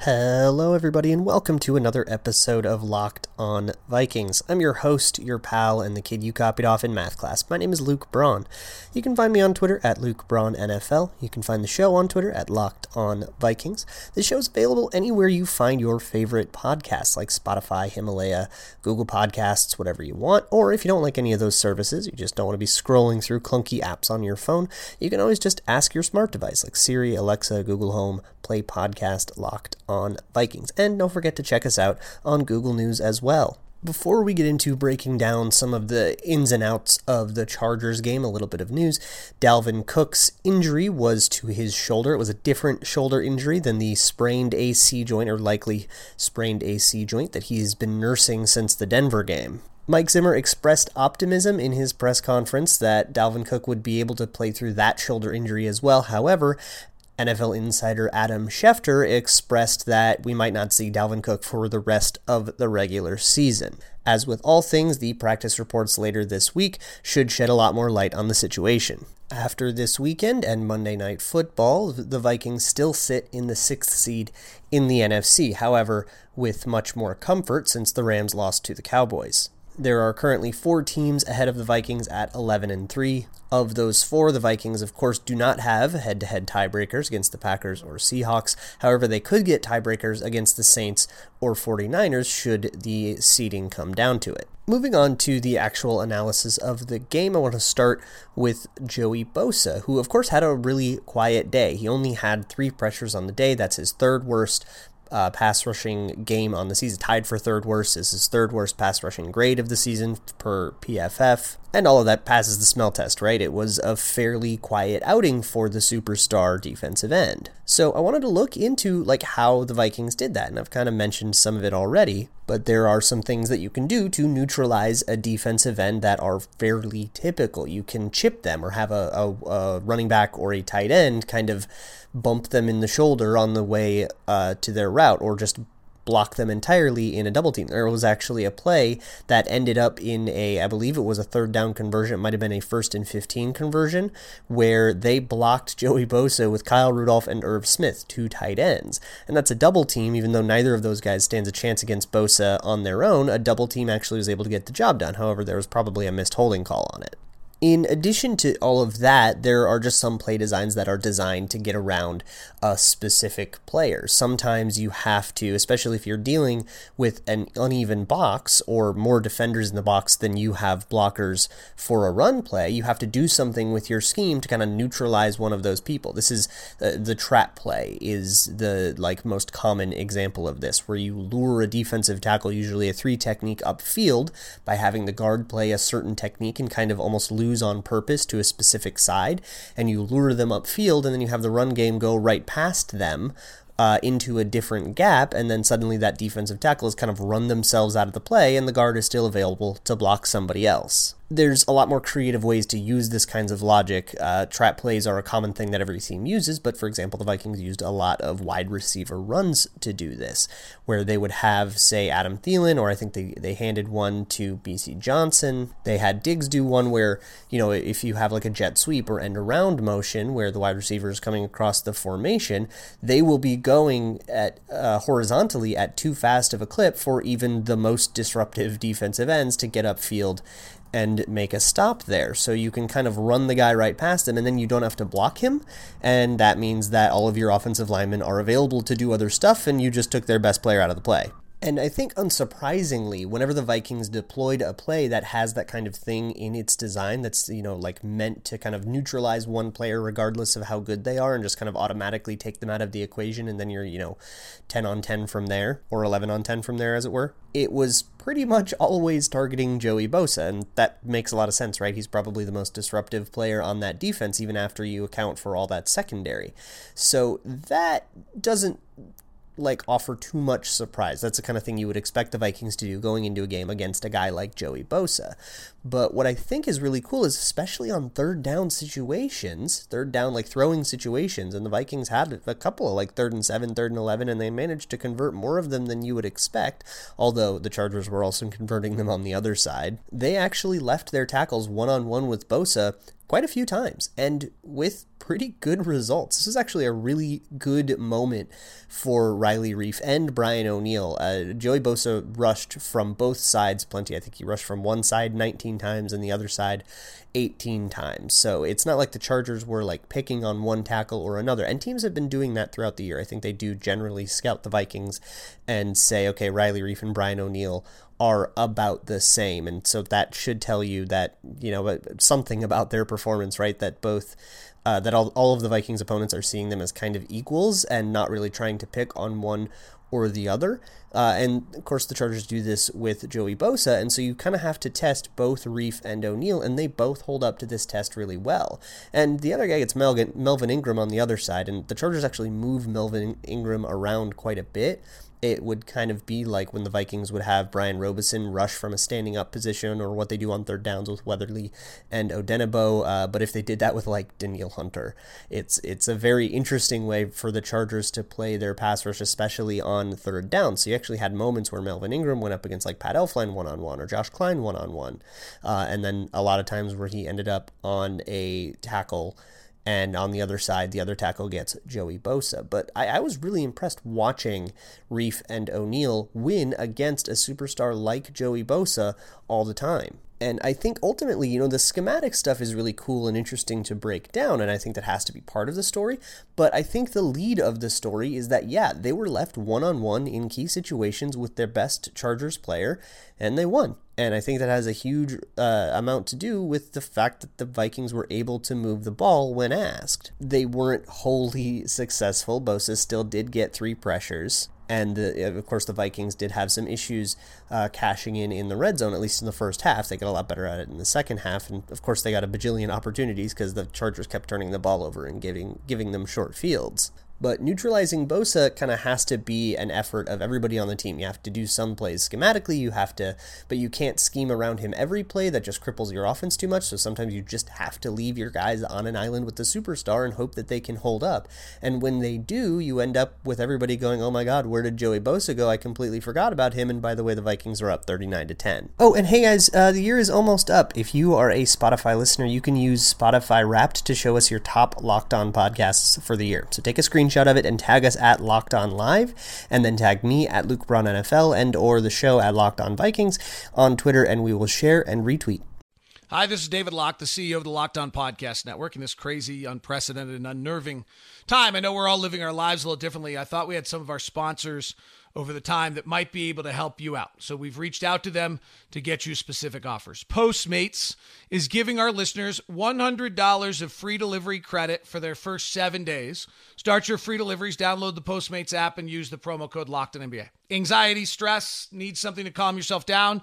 Hello, everybody, and welcome to another episode of Locked On Vikings. I'm your host, your pal, and the kid you copied off in math class. My name is Luke Braun. You can find me on Twitter at Luke Braun NFL. You can find the show on Twitter at Locked On Vikings. The show is available anywhere you find your favorite podcasts, like Spotify, Himalaya, Google Podcasts, whatever you want. Or if you don't like any of those services, you just don't want to be scrolling through clunky apps on your phone, you can always just ask your smart device, like Siri, Alexa, Google Home, play podcast Locked on Vikings. And don't forget to check us out on Google News as well. Before we get into breaking down some of the ins and outs of the Chargers game, a little bit of news. Dalvin Cook's injury was to his shoulder. It was a different shoulder injury than the sprained AC joint, or likely sprained AC joint, that he's been nursing since the Denver game. Mike Zimmer expressed optimism in his press conference that Dalvin Cook would be able to play through that shoulder injury as well. However, NFL insider Adam Schefter expressed that we might not see Dalvin Cook for the rest of the regular season. As with all things, the practice reports later this week should shed a lot more light on the situation. After this weekend and Monday Night Football, the Vikings still sit in the sixth seed in the NFC, however, with much more comfort since the Rams lost to the Cowboys. There are currently four teams ahead of the Vikings at 11 and 3. Of those four, the Vikings, of course, do not have head to head tiebreakers against the Packers or Seahawks. However, they could get tiebreakers against the Saints or 49ers should the seeding come down to it. Moving on to the actual analysis of the game, I want to start with Joey Bosa, who, of course, had a really quiet day. He only had three pressures on the day. That's his third worst uh, pass rushing game on the season, tied for third worst. This is third worst pass rushing grade of the season per PFF. And all of that passes the smell test, right? It was a fairly quiet outing for the superstar defensive end. So I wanted to look into like how the Vikings did that, and I've kind of mentioned some of it already, but there are some things that you can do to neutralize a defensive end that are fairly typical. You can chip them or have a, a, a running back or a tight end kind of bump them in the shoulder on the way uh, to their route, or just block them entirely in a double team. There was actually a play that ended up in a, I believe it was a third down conversion. It might have been a first and 15 conversion where they blocked Joey Bosa with Kyle Rudolph and Irv Smith, two tight ends. And that's a double team, even though neither of those guys stands a chance against Bosa on their own. A double team actually was able to get the job done. However, there was probably a missed holding call on it. In addition to all of that, there are just some play designs that are designed to get around a specific player. Sometimes you have to, especially if you're dealing with an uneven box or more defenders in the box than you have blockers for a run play, you have to do something with your scheme to kind of neutralize one of those people. This is uh, the trap play is the like most common example of this where you lure a defensive tackle usually a 3 technique upfield by having the guard play a certain technique and kind of almost lose lose on purpose to a specific side, and you lure them upfield, and then you have the run game go right past them. Uh, into a different gap, and then suddenly that defensive tackle has kind of run themselves out of the play, and the guard is still available to block somebody else there's a lot more creative ways to use this kinds of logic. Uh, trap plays are a common thing that every team uses, but for example, the Vikings used a lot of wide receiver runs to do this, where they would have, say, Adam Thielen, or I think they, they handed one to Bisi Johnson. They had Diggs do one where, you know, if you have like a jet sweep or end around motion where the wide receiver is coming across the formation, they will be going at uh, horizontally at too fast of a clip for even the most disruptive defensive ends to get upfield and make a stop there. So you can kind of run the guy right past him and then you don't have to block him. And that means that all of your offensive linemen are available to do other stuff and you just took their best player out of the play. And I think unsurprisingly, whenever the Vikings deployed a play that has that kind of thing in its design, that's, you know, like meant to kind of neutralize one player regardless of how good they are and just kind of automatically take them out of the equation and then you're, you know, 10 on 10 from there or 11 on 10 from there, as it were, it was pretty much always targeting Joey Bosa. And that makes a lot of sense, right? He's probably the most disruptive player on that defense, even after you account for all that secondary. So that doesn't like offer too much surprise. That's the kind of thing you would expect the Vikings to do going into a game against a guy like Joey Bosa. But what I think is really cool is especially on third down situations, third down like throwing situations, and the Vikings had a couple of like third and seven, third and eleven, and they managed to convert more of them than you would expect. Although the Chargers were also converting them on the other side, they actually left their tackles one on one with Bosa quite a few times and with pretty good results. This is actually a really good moment for Riley Reiff and Brian O'Neill. Uh, Joey Bosa rushed from both sides plenty. I think he rushed from one side 19 times and the other side 18 times. So it's not like the Chargers were like picking on one tackle or another. And teams have been doing that throughout the year. I think they do generally scout the Vikings and say, okay, Riley Reiff and Brian O'Neill are about the same. And so that should tell you that, you know, something about their performance, right? That both, uh, that all, all of the Vikings opponents are seeing them as kind of equals and not really trying to pick on one or the other. Uh, and of course, the Chargers do this with Joey Bosa, and so you kind of have to test both Reiff and O'Neill, and they both hold up to this test really well. And the other guy gets Melvin Ingram on the other side, and the Chargers actually move Melvin Ingram around quite a bit it would kind of be like when the Vikings would have Brian Robison rush from a standing up position or what they do on third downs with Weatherly and Odenigbo. Uh, but if they did that with like Danielle Hunter, it's it's a very interesting way for the Chargers to play their pass rush, especially on third down. So you actually had moments where Melvin Ingram went up against like Pat Elflein one on one or Josh Kline one on one, and then a lot of times where he ended up on a tackle and on the other side, the other tackle gets Joey Bosa. But I, I, was really impressed watching Reiff and O'Neill win against a superstar like Joey Bosa all the time. And I think ultimately, you know, the schematic stuff is really cool and interesting to break down, and I think that has to be part of the story. But I think the lead of the story is that, yeah, they were left one on one in key situations with their best Chargers player, and they won. And I think that has a huge uh, amount to do with the fact that the Vikings were able to move the ball when asked. They weren't wholly successful. Bosa still did get three pressures and the, of course the Vikings did have some issues uh, cashing in in the red zone at least in the first half they got a lot better at it in the second half and of course they got a bajillion opportunities because the Chargers kept turning the ball over and giving giving them short fields but neutralizing Bosa kind of has to be an effort of everybody on the team. You have to do some plays schematically, you have to, but you can't scheme around him every play. That just cripples your offense too much. So sometimes you just have to leave your guys on an island with the superstar and hope that they can hold up. And when they do, you end up with everybody going, "Oh my God, where did Joey Bosa go? I completely forgot about him." And by the way, the Vikings are up 39 to 10. Oh, and hey guys, uh, the year is almost up. If you are a Spotify listener, you can use Spotify Wrapped to show us your top locked on podcasts for the year. So take a screenshot screenshot of it and tag us at Locked On Live, and then tag me at Luke Braun NFL and or the show at Locked On Vikings on Twitter, and we will share and retweet. Hi, this is David Locke, the CEO of the Locked On Podcast Network, in this crazy, unprecedented, and unnerving time. I know we're all living our lives a little differently. I thought we had some of our sponsors over the time that might be able to help you out. So we've reached out to them to get you specific offers. Postmates is giving our listeners $100 of free delivery credit for their first seven days. Start your free deliveries, download the Postmates app, and use the promo code LOCKEDONNBA. Anxiety, stress, need something to calm yourself down?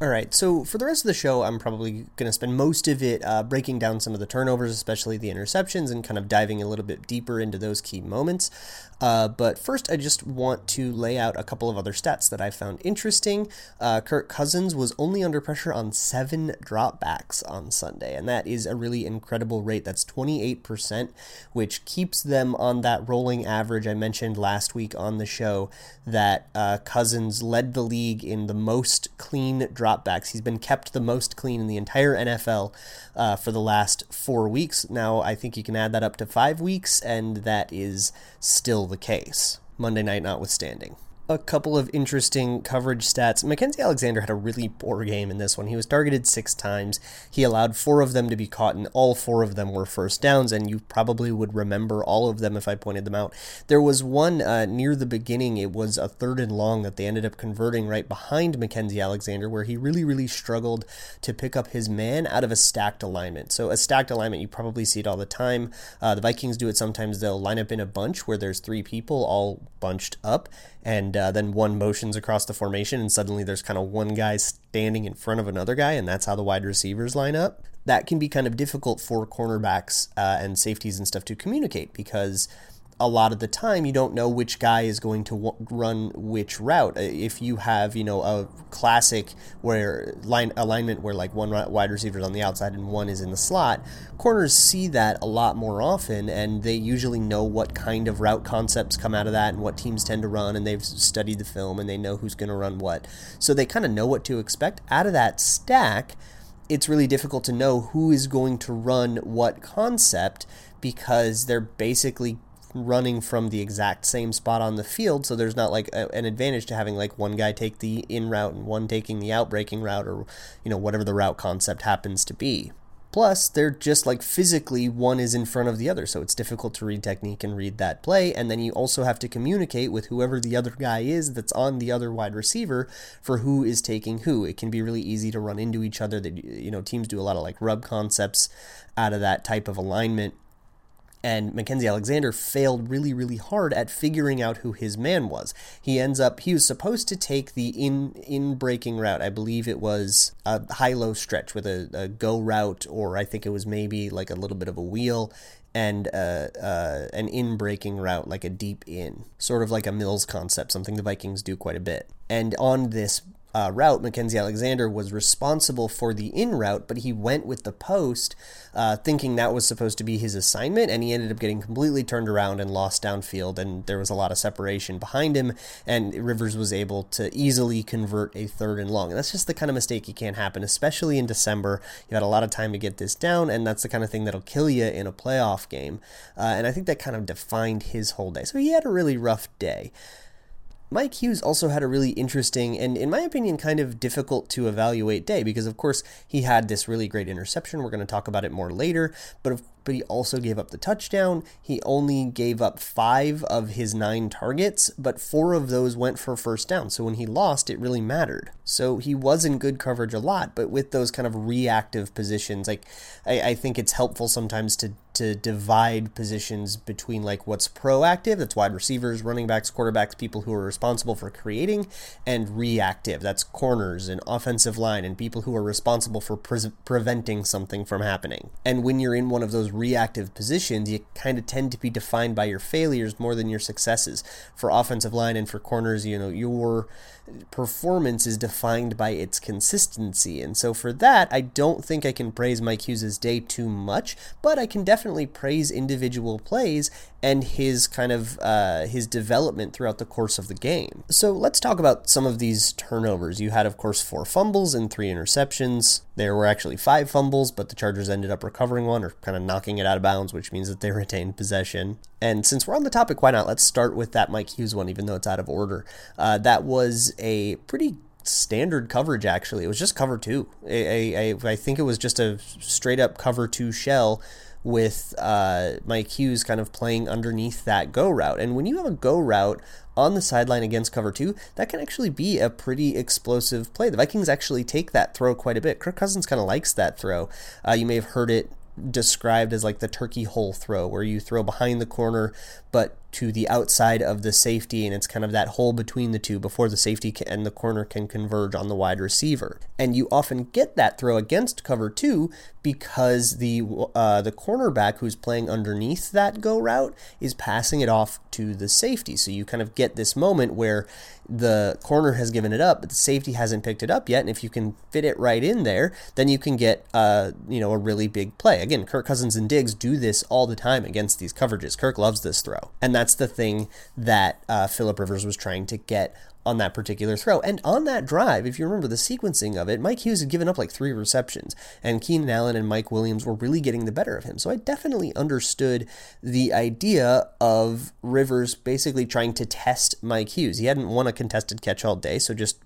All right, so for the rest of the show, I'm probably going to spend most of it uh, breaking down some of the turnovers, especially the interceptions, and kind of diving a little bit deeper into those key moments. Uh, but first, I just want to lay out a couple of other stats that I found interesting. Uh, Kirk Cousins was only under pressure on seven dropbacks on Sunday, and that is a really incredible rate. That's 28%, which keeps them on that rolling average I mentioned last week on the show that uh, Cousins led the league in the most clean dropbacks. He's been kept the most clean in the entire NFL uh, for the last four weeks. Now, I think you can add that up to five weeks, and that is still the case, Monday night notwithstanding. A couple of interesting coverage stats. Mackensie Alexander had a really poor game in this one. He was targeted six times. He allowed four of them to be caught, and all four of them were first downs, and you probably would remember all of them if I pointed them out. There was one uh, near the beginning, it was a third and long that they ended up converting right behind Mackensie Alexander, where he really, really struggled to pick up his man out of a stacked alignment. So, a stacked alignment, you probably see it all the time. Uh, the Vikings do it sometimes. They'll line up in a bunch where there's three people all bunched up and uh, then one motions across the formation, and suddenly there's kind of one guy standing in front of another guy, and that's how the wide receivers line up. That can be kind of difficult for cornerbacks uh, and safeties and stuff to communicate because a lot of the time you don't know which guy is going to w- run which route. Uh, if you have, you know, a classic where line alignment where like one wide receiver is on the outside and one is in the slot, corners see that a lot more often and they usually know what kind of route concepts come out of that and what teams tend to run and they've studied the film and they know who's going to run what. So they kind of know what to expect out of that stack. It's really difficult to know who is going to run what concept because they're basically running from the exact same spot on the field, so there's not like a, an advantage to having like one guy take the in route and one taking the outbreaking route or you know whatever the route concept happens to be. Plus, they're just like physically one is in front of the other, so it's difficult to read technique and read that play. And then you also have to communicate with whoever the other guy is that's on the other wide receiver for who is taking who. It can be really easy to run into each other. That you know teams do a lot of like rub concepts out of that type of alignment and Mackensie Alexander failed really, really hard at figuring out who his man was. He ends up he was supposed to take the in in breaking route. I believe it was a high low stretch with a, a go route, or I think it was maybe like a little bit of a wheel and uh, uh, an in breaking route, like a deep in, sort of like a Mills concept, something the Vikings do quite a bit. And on this uh, route, Mackensie Alexander was responsible for the in route, but he went with the post, uh, thinking that was supposed to be his assignment, and he ended up getting completely turned around and lost downfield, and there was a lot of separation behind him, and Rivers was able to easily convert a third and long. And that's just the kind of mistake you can't happen, especially in December. You had a lot of time to get this down, and that's the kind of thing that'll kill you in a playoff game. Uh, and I think that kind of defined his whole day. So he had a really rough day. Mike Hughes also had a really interesting and, in my opinion, kind of difficult to evaluate day because, of course, he had this really great interception. We're going to talk about it more later, but but he also gave up the touchdown. He only gave up five of his nine targets, but four of those went for first down. So when he lost, it really mattered. So he was in good coverage a lot, but with those kind of reactive positions, like I, I think it's helpful sometimes to to divide positions between like what's proactive, that's wide receivers, running backs, quarterbacks, people who are responsible for creating, and reactive, that's corners and offensive line and people who are responsible for pre- preventing something from happening. And when you're in one of those reactive positions, you kind of tend to be defined by your failures more than your successes. For offensive line and for corners, you know, your performance is defined by its consistency. And so for that, I don't think I can praise Mike Hughes' day too much, but I can definitely praise individual plays and his kind of uh, his development throughout the course of the game. So let's talk about some of these turnovers. You had, of course, four fumbles and three interceptions. There were actually five fumbles, but the Chargers ended up recovering one or kind of knocking it out of bounds, which means that they retained possession. And since we're on the topic, why not? Let's start with that Mike Hughes one, even though it's out of order. Uh, that was a pretty standard coverage actually it was just cover two I, I, I think it was just a straight up cover two shell with uh, Hughes kind of playing underneath that go route. And when you have a go route on the sideline against cover two, that can actually be a pretty explosive play. The Vikings actually take that throw quite a bit. Kirk Cousins kind of likes that throw. Uh, you may have heard it described as like the turkey hole throw, where you throw behind the corner, but to the outside of the safety, and it's kind of that hole between the two before the safety and the corner can converge on the wide receiver. And you often get that throw against cover two because the uh, the cornerback who's playing underneath that go route is passing it off to the safety. So you kind of get this moment where the corner has given it up, but the safety hasn't picked it up yet. And if you can fit it right in there, then you can get uh, you know a really big play. Again, Kirk Cousins and Diggs do this all the time against these coverages. Kirk loves this throw, and that's the thing that uh, Philip Rivers was trying to get on that particular throw. And on that drive, if you remember the sequencing of it, Mike Hughes had given up like three receptions, and Keenan Allen and Mike Williams were really getting the better of him. So I definitely understood the idea of Rivers basically trying to test Mike Hughes. He hadn't won a contested catch all day, so just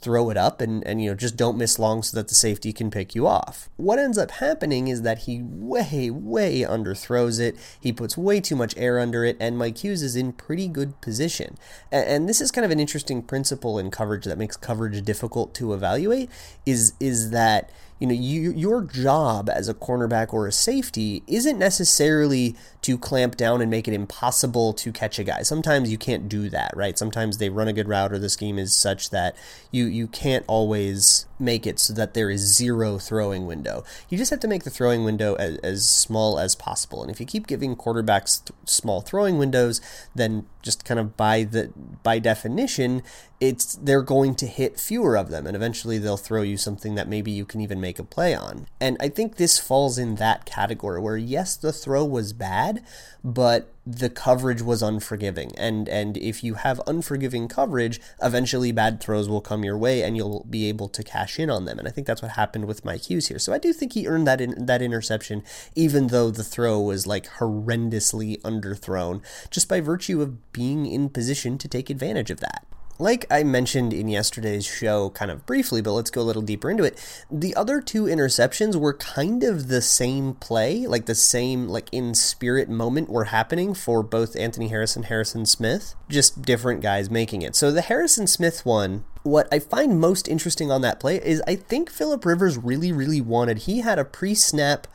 throw it up and, and you know just don't miss long so that the safety can pick you off. What ends up happening is that he way, way underthrows it. He puts way too much air under it, and Mike Hughes is in pretty good position. And, and this is kind of an interesting principle in coverage that makes coverage difficult to evaluate. Is is that you know, you, your job as a cornerback or a safety isn't necessarily to clamp down and make it impossible to catch a guy. Sometimes you can't do that, right? Sometimes they run a good route or the scheme is such that you you can't always make it so that there is zero throwing window. You just have to make the throwing window as, as small as possible. And if you keep giving quarterbacks th- small throwing windows, then just kind of by the by definition, it's they're going to hit fewer of them and eventually they'll throw you something that maybe you can even make a play on. And I think this falls in that category where yes, the throw was bad, but the coverage was unforgiving. And and if you have unforgiving coverage, eventually bad throws will come your way and you'll be able to cash in on them. And I think that's what happened with Mike Hughes here. So I do think he earned that in, that interception even though the throw was like horrendously underthrown just by virtue of being in position to take advantage of that like I mentioned in yesterday's show, kind of briefly, but let's go a little deeper into it. The other two interceptions were kind of the same play, like the same, like in spirit moment were happening for both Anthony Harris and Harrison Smith, just different guys making it. So the Harrison Smith one, what I find most interesting on that play is I think Philip Rivers really, really wanted, he had a pre snap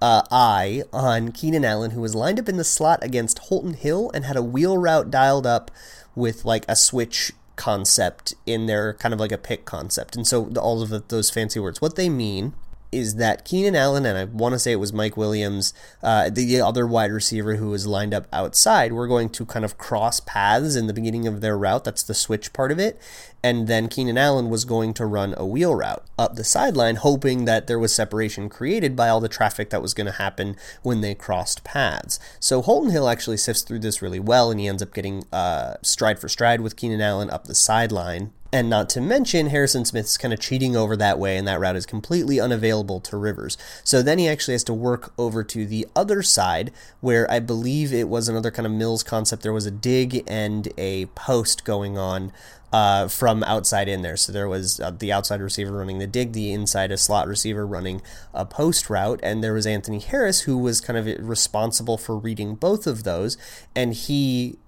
uh, eye on Keenan Allen, who was lined up in the slot against Holton Hill and had a wheel route dialed up with like a switch concept in there, kind of like a pick concept. And so all of the, those fancy words, what they mean is that Keenan Allen and I want to say it was Mike Williams, uh, the other wide receiver who was lined up outside, were going to kind of cross paths in the beginning of their route. That's the switch part of it. And then Keenan Allen was going to run a wheel route up the sideline, hoping that there was separation created by all the traffic that was going to happen when they crossed paths. So Holton Hill actually sifts through this really well, and he ends up getting uh, stride for stride with Keenan Allen up the sideline and not to mention, Harrison Smith's kind of cheating over that way, and that route is completely unavailable to Rivers. So then he actually has to work over to the other side, where I believe it was another kind of Mills concept. There was a dig and a post going on uh, from outside in there. So there was uh, the outside receiver running the dig, the inside a slot receiver running a post route, and there was Anthony Harris who was kind of responsible for reading both of those, and he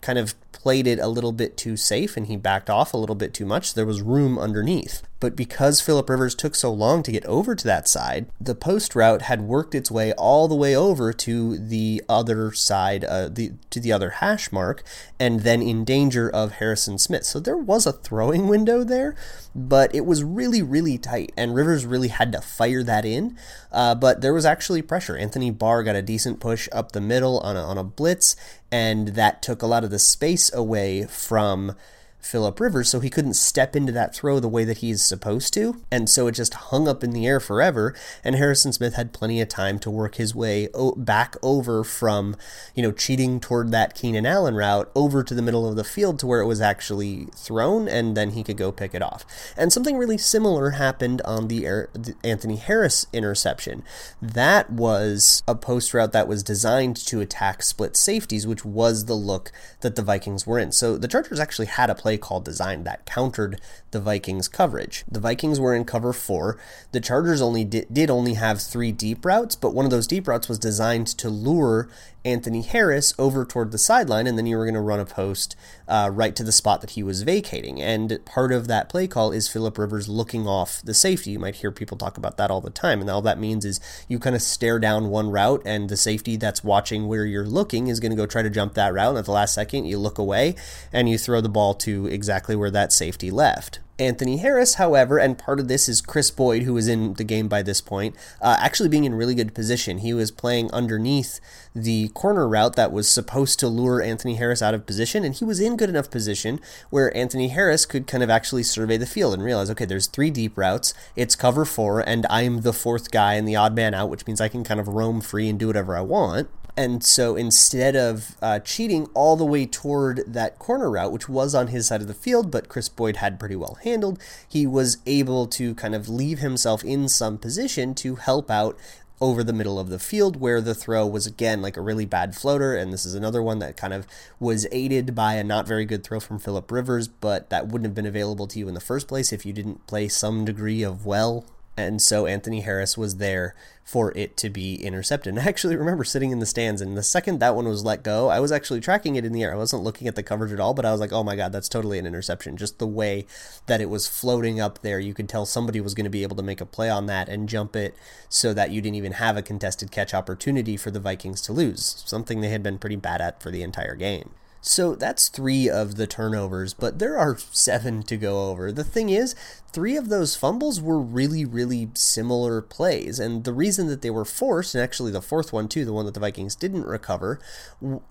kind of played it a little bit too safe and he backed off a little bit too much. There was room underneath. But because Philip Rivers took so long to get over to that side, the post route had worked its way all the way over to the other side, uh, the to the other hash mark, and then in danger of Harrison Smith. So there was a throwing window there, but it was really, really tight, and Rivers really had to fire that in. Uh, but there was actually pressure. Anthony Barr got a decent push up the middle on a, on a blitz, and that took a lot of the space away from Philip Rivers, so he couldn't step into that throw the way that he's supposed to. And so it just hung up in the air forever. And Harrison Smith had plenty of time to work his way back over from, you know, cheating toward that Keenan Allen route over to the middle of the field to where it was actually thrown, and then he could go pick it off. And something really similar happened on the, the Anthony Harris interception. That was a post route that was designed to attack split safeties, which was the look that the Vikings were in. So the Chargers actually had a play call design that countered the Vikings coverage. The Vikings were in cover 4. The Chargers only did, did only have 3 deep routes, but one of those deep routes was designed to lure Anthony Harris over toward the sideline, and then you were going to run a post uh, right to the spot that he was vacating. And part of that play call is Philip Rivers looking off the safety. You might hear people talk about that all the time, and all that means is you kind of stare down one route, and the safety that's watching where you're looking is going to go try to jump that route, and at the last second you look away and you throw the ball to exactly where that safety left. Anthony Harris, however, and part of this is Kris Boyd, who was in the game by this point, uh, actually being in really good position. He was playing underneath the corner route that was supposed to lure Anthony Harris out of position, and he was in good enough position where Anthony Harris could kind of actually survey the field and realize, okay, there's three deep routes, it's cover four, and I'm the fourth guy and the odd man out, which means I can kind of roam free and do whatever I want. And so instead of uh, cheating all the way toward that corner route, which was on his side of the field, but Kris Boyd had pretty well handled, he was able to kind of leave himself in some position to help out over the middle of the field where the throw was again like a really bad floater. And this is another one that kind of was aided by a not very good throw from Philip Rivers but that wouldn't have been available to you in the first place if you didn't play some degree of well and so Anthony Harris was there for it to be intercepted. And I actually remember sitting in the stands, and the second that one was let go, I was actually tracking it in the air. I wasn't looking at the coverage at all, but I was like, oh my God, that's totally an interception. Just the way that it was floating up there, you could tell somebody was going to be able to make a play on that and jump it so that you didn't even have a contested catch opportunity for the Vikings to lose, something they had been pretty bad at for the entire game. So that's three of the turnovers, but there are seven to go over. The thing is, three of those fumbles were really, really similar plays. And the reason that they were forced, and actually the fourth one too, the one that the Vikings didn't recover,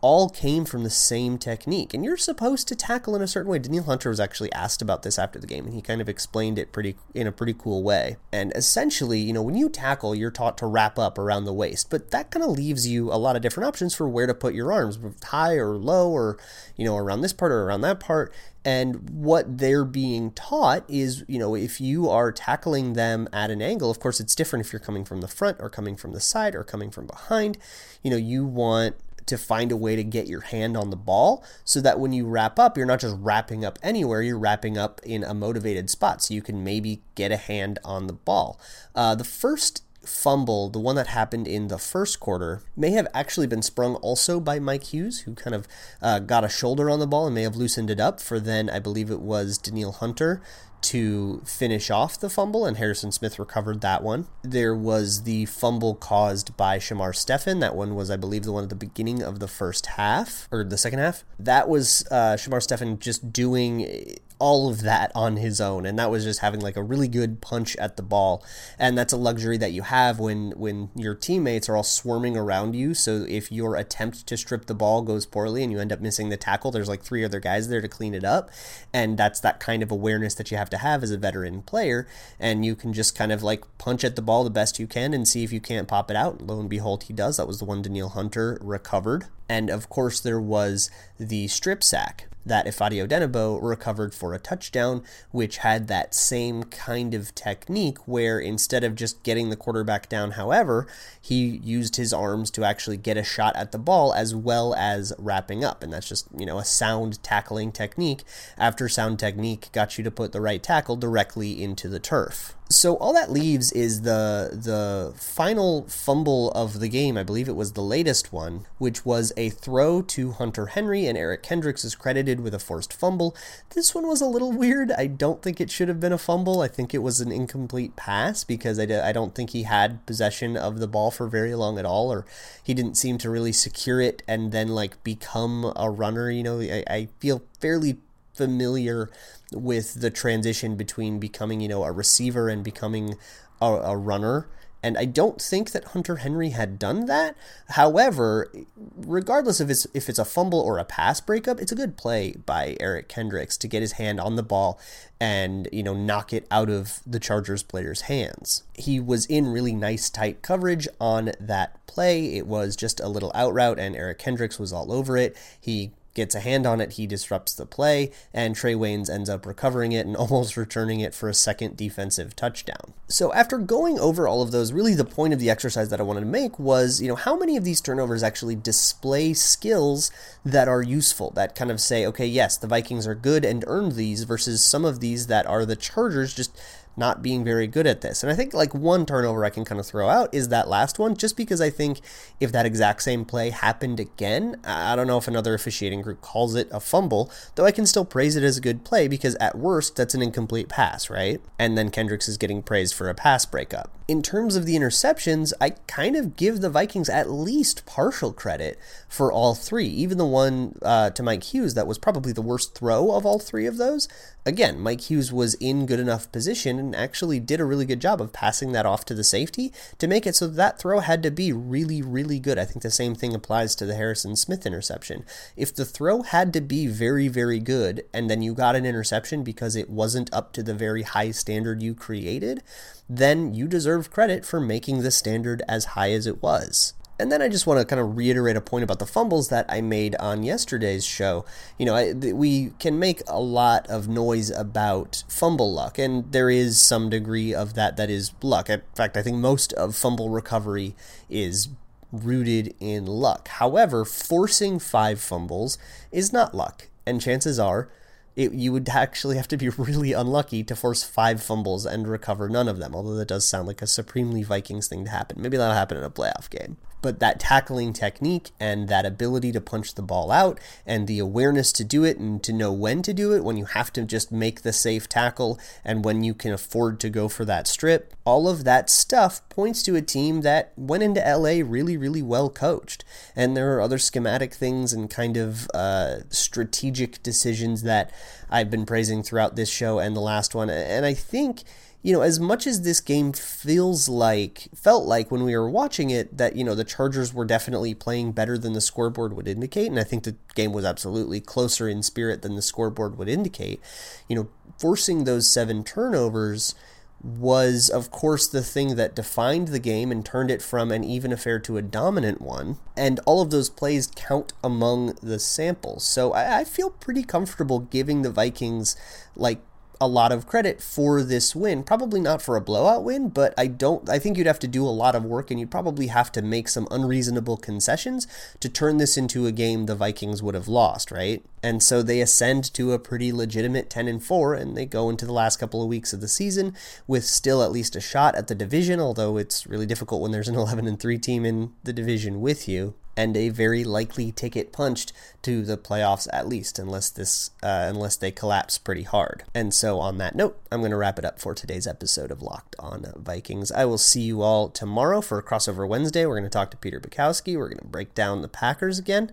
all came from the same technique. And you're supposed to tackle in a certain way. Danielle Hunter was actually asked about this after the game, and he kind of explained it pretty in a pretty cool way. And essentially, you know, when you tackle, you're taught to wrap up around the waist, but that kind of leaves you a lot of different options for where to put your arms, high or low, or you know, around this part or around that part. And what they're being taught is, you know, if you are tackling them at an angle, of course, it's different if you're coming from the front or coming from the side or coming from behind. You know, you want to find a way to get your hand on the ball so that when you wrap up, you're not just wrapping up anywhere, you're wrapping up in a motivated spot so you can maybe get a hand on the ball. Uh, the first fumble, the one that happened in the first quarter, may have actually been sprung also by Mike Hughes, who kind of uh, got a shoulder on the ball and may have loosened it up for then, I believe it was Danielle Hunter to finish off the fumble, and Harrison Smith recovered that one. There was the fumble caused by Shamar Stephen. That one was, I believe, the one at the beginning of the first half, or the second half. That was uh, Shamar Stephen just doing all of that on his own. And that was just having like a really good punch at the ball. And that's a luxury that you have when when your teammates are all swarming around you. So if your attempt to strip the ball goes poorly and you end up missing the tackle there's like three other guys there to clean it up. And that's that kind of awareness that you have to have as a veteran player. And you can just kind of like punch at the ball the best you can and see if you can't pop it out. Lo and behold he does. That was the one Danielle Hunter recovered. And of course there was the strip sack that Ifeadi Odenigbo recovered for a touchdown, which had that same kind of technique where instead of just getting the quarterback down, however, he used his arms to actually get a shot at the ball as well as wrapping up. And that's just, you know, a sound tackling technique after sound technique got you to put the right tackle directly into the turf. So all that leaves is the the final fumble of the game. I believe it was the latest one, which was a throw to Hunter Henry, and Eric Kendricks is credited with a forced fumble. This one was a little weird. I don't think it should have been a fumble. I think it was an incomplete pass because I, I don't think he had possession of the ball for very long at all, or he didn't seem to really secure it and then like become a runner. You know, I, I feel fairly familiar with the transition between becoming, you know, a receiver and becoming a, a runner. And I don't think that Hunter Henry had done that. However, regardless of it's, if it's a fumble or a pass breakup, it's a good play by Eric Kendricks to get his hand on the ball and you know knock it out of the Chargers player's hands. He was in really nice tight coverage on that play. It was just a little out route and Eric Kendricks was all over it. He gets a hand on it, he disrupts the play, and Trae Waynes ends up recovering it and almost returning it for a second defensive touchdown. So after going over all of those, really the point of the exercise that I wanted to make was, you know, how many of these turnovers actually display skills that are useful, that kind of say, okay, yes, the Vikings are good and earned these versus some of these that are the Chargers just not being very good at this. And I think like one turnover I can kind of throw out is that last one, just because I think if that exact same play happened again, I don't know if another officiating group calls it a fumble, though I can still praise it as a good play because at worst that's an incomplete pass, right? And then Kendricks is getting praised for a pass breakup. In terms of the interceptions, I kind of give the Vikings at least partial credit for all three, even the one uh, to Mike Hughes that was probably the worst throw of all three of those. Again, Mike Hughes was in good enough position actually did a really good job of passing that off to the safety to make it so that throw had to be really, really good. I think the same thing applies to the Harrison Smith interception. If the throw had to be very, very good and then you got an interception because it wasn't up to the very high standard you created, then you deserve credit for making the standard as high as it was. And then I just want to kind of reiterate a point about the fumbles that I made on yesterday's show. You know, I, we can make a lot of noise about fumble luck, and there is some degree of that that is luck. In fact, I think most of fumble recovery is rooted in luck. However, forcing five fumbles is not luck, and chances are it, you would actually have to be really unlucky to force five fumbles and recover none of them, although that does sound like a supremely Vikings thing to happen. Maybe that'll happen in a playoff game but that tackling technique and that ability to punch the ball out and the awareness to do it and to know when to do it, when you have to just make the safe tackle and when you can afford to go for that strip, all of that stuff points to a team that went into LA really, really well coached. And there are other schematic things and kind of uh, strategic decisions that I've been praising throughout this show and the last one. And I think you know, as much as this game feels like, felt like when we were watching it, that, you know, the Chargers were definitely playing better than the scoreboard would indicate. And I think the game was absolutely closer in spirit than the scoreboard would indicate. You know, forcing those seven turnovers was, of course, the thing that defined the game and turned it from an even affair to a dominant one. And all of those plays count among the samples. So I, I feel pretty comfortable giving the Vikings, like, a lot of credit for this win. Probably not for a blowout win, but I don't I think you'd have to do a lot of work and you'd probably have to make some unreasonable concessions to turn this into a game the Vikings would have lost, right? And so they ascend to a pretty legitimate 10 and 4 and they go into the last couple of weeks of the season with still at least a shot at the division, although it's really difficult when there's an 11 and 3 team in the division with you and a very likely ticket punched to the playoffs at least, unless this uh, unless they collapse pretty hard. And so, on that note, I'm going to wrap it up for today's episode of Locked On Vikings. I will see you all tomorrow for crossover Wednesday. We're going to talk to Peter Bukowski. We're going to break down the Packers again.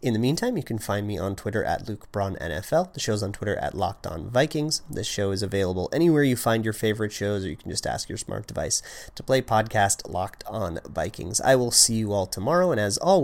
In the meantime, you can find me on Twitter at Luke Braun NFL. The show's on Twitter at Locked On Vikings. This show is available anywhere you find your favorite shows, or you can just ask your smart device to play podcast Locked On Vikings. I will see you all tomorrow, and as always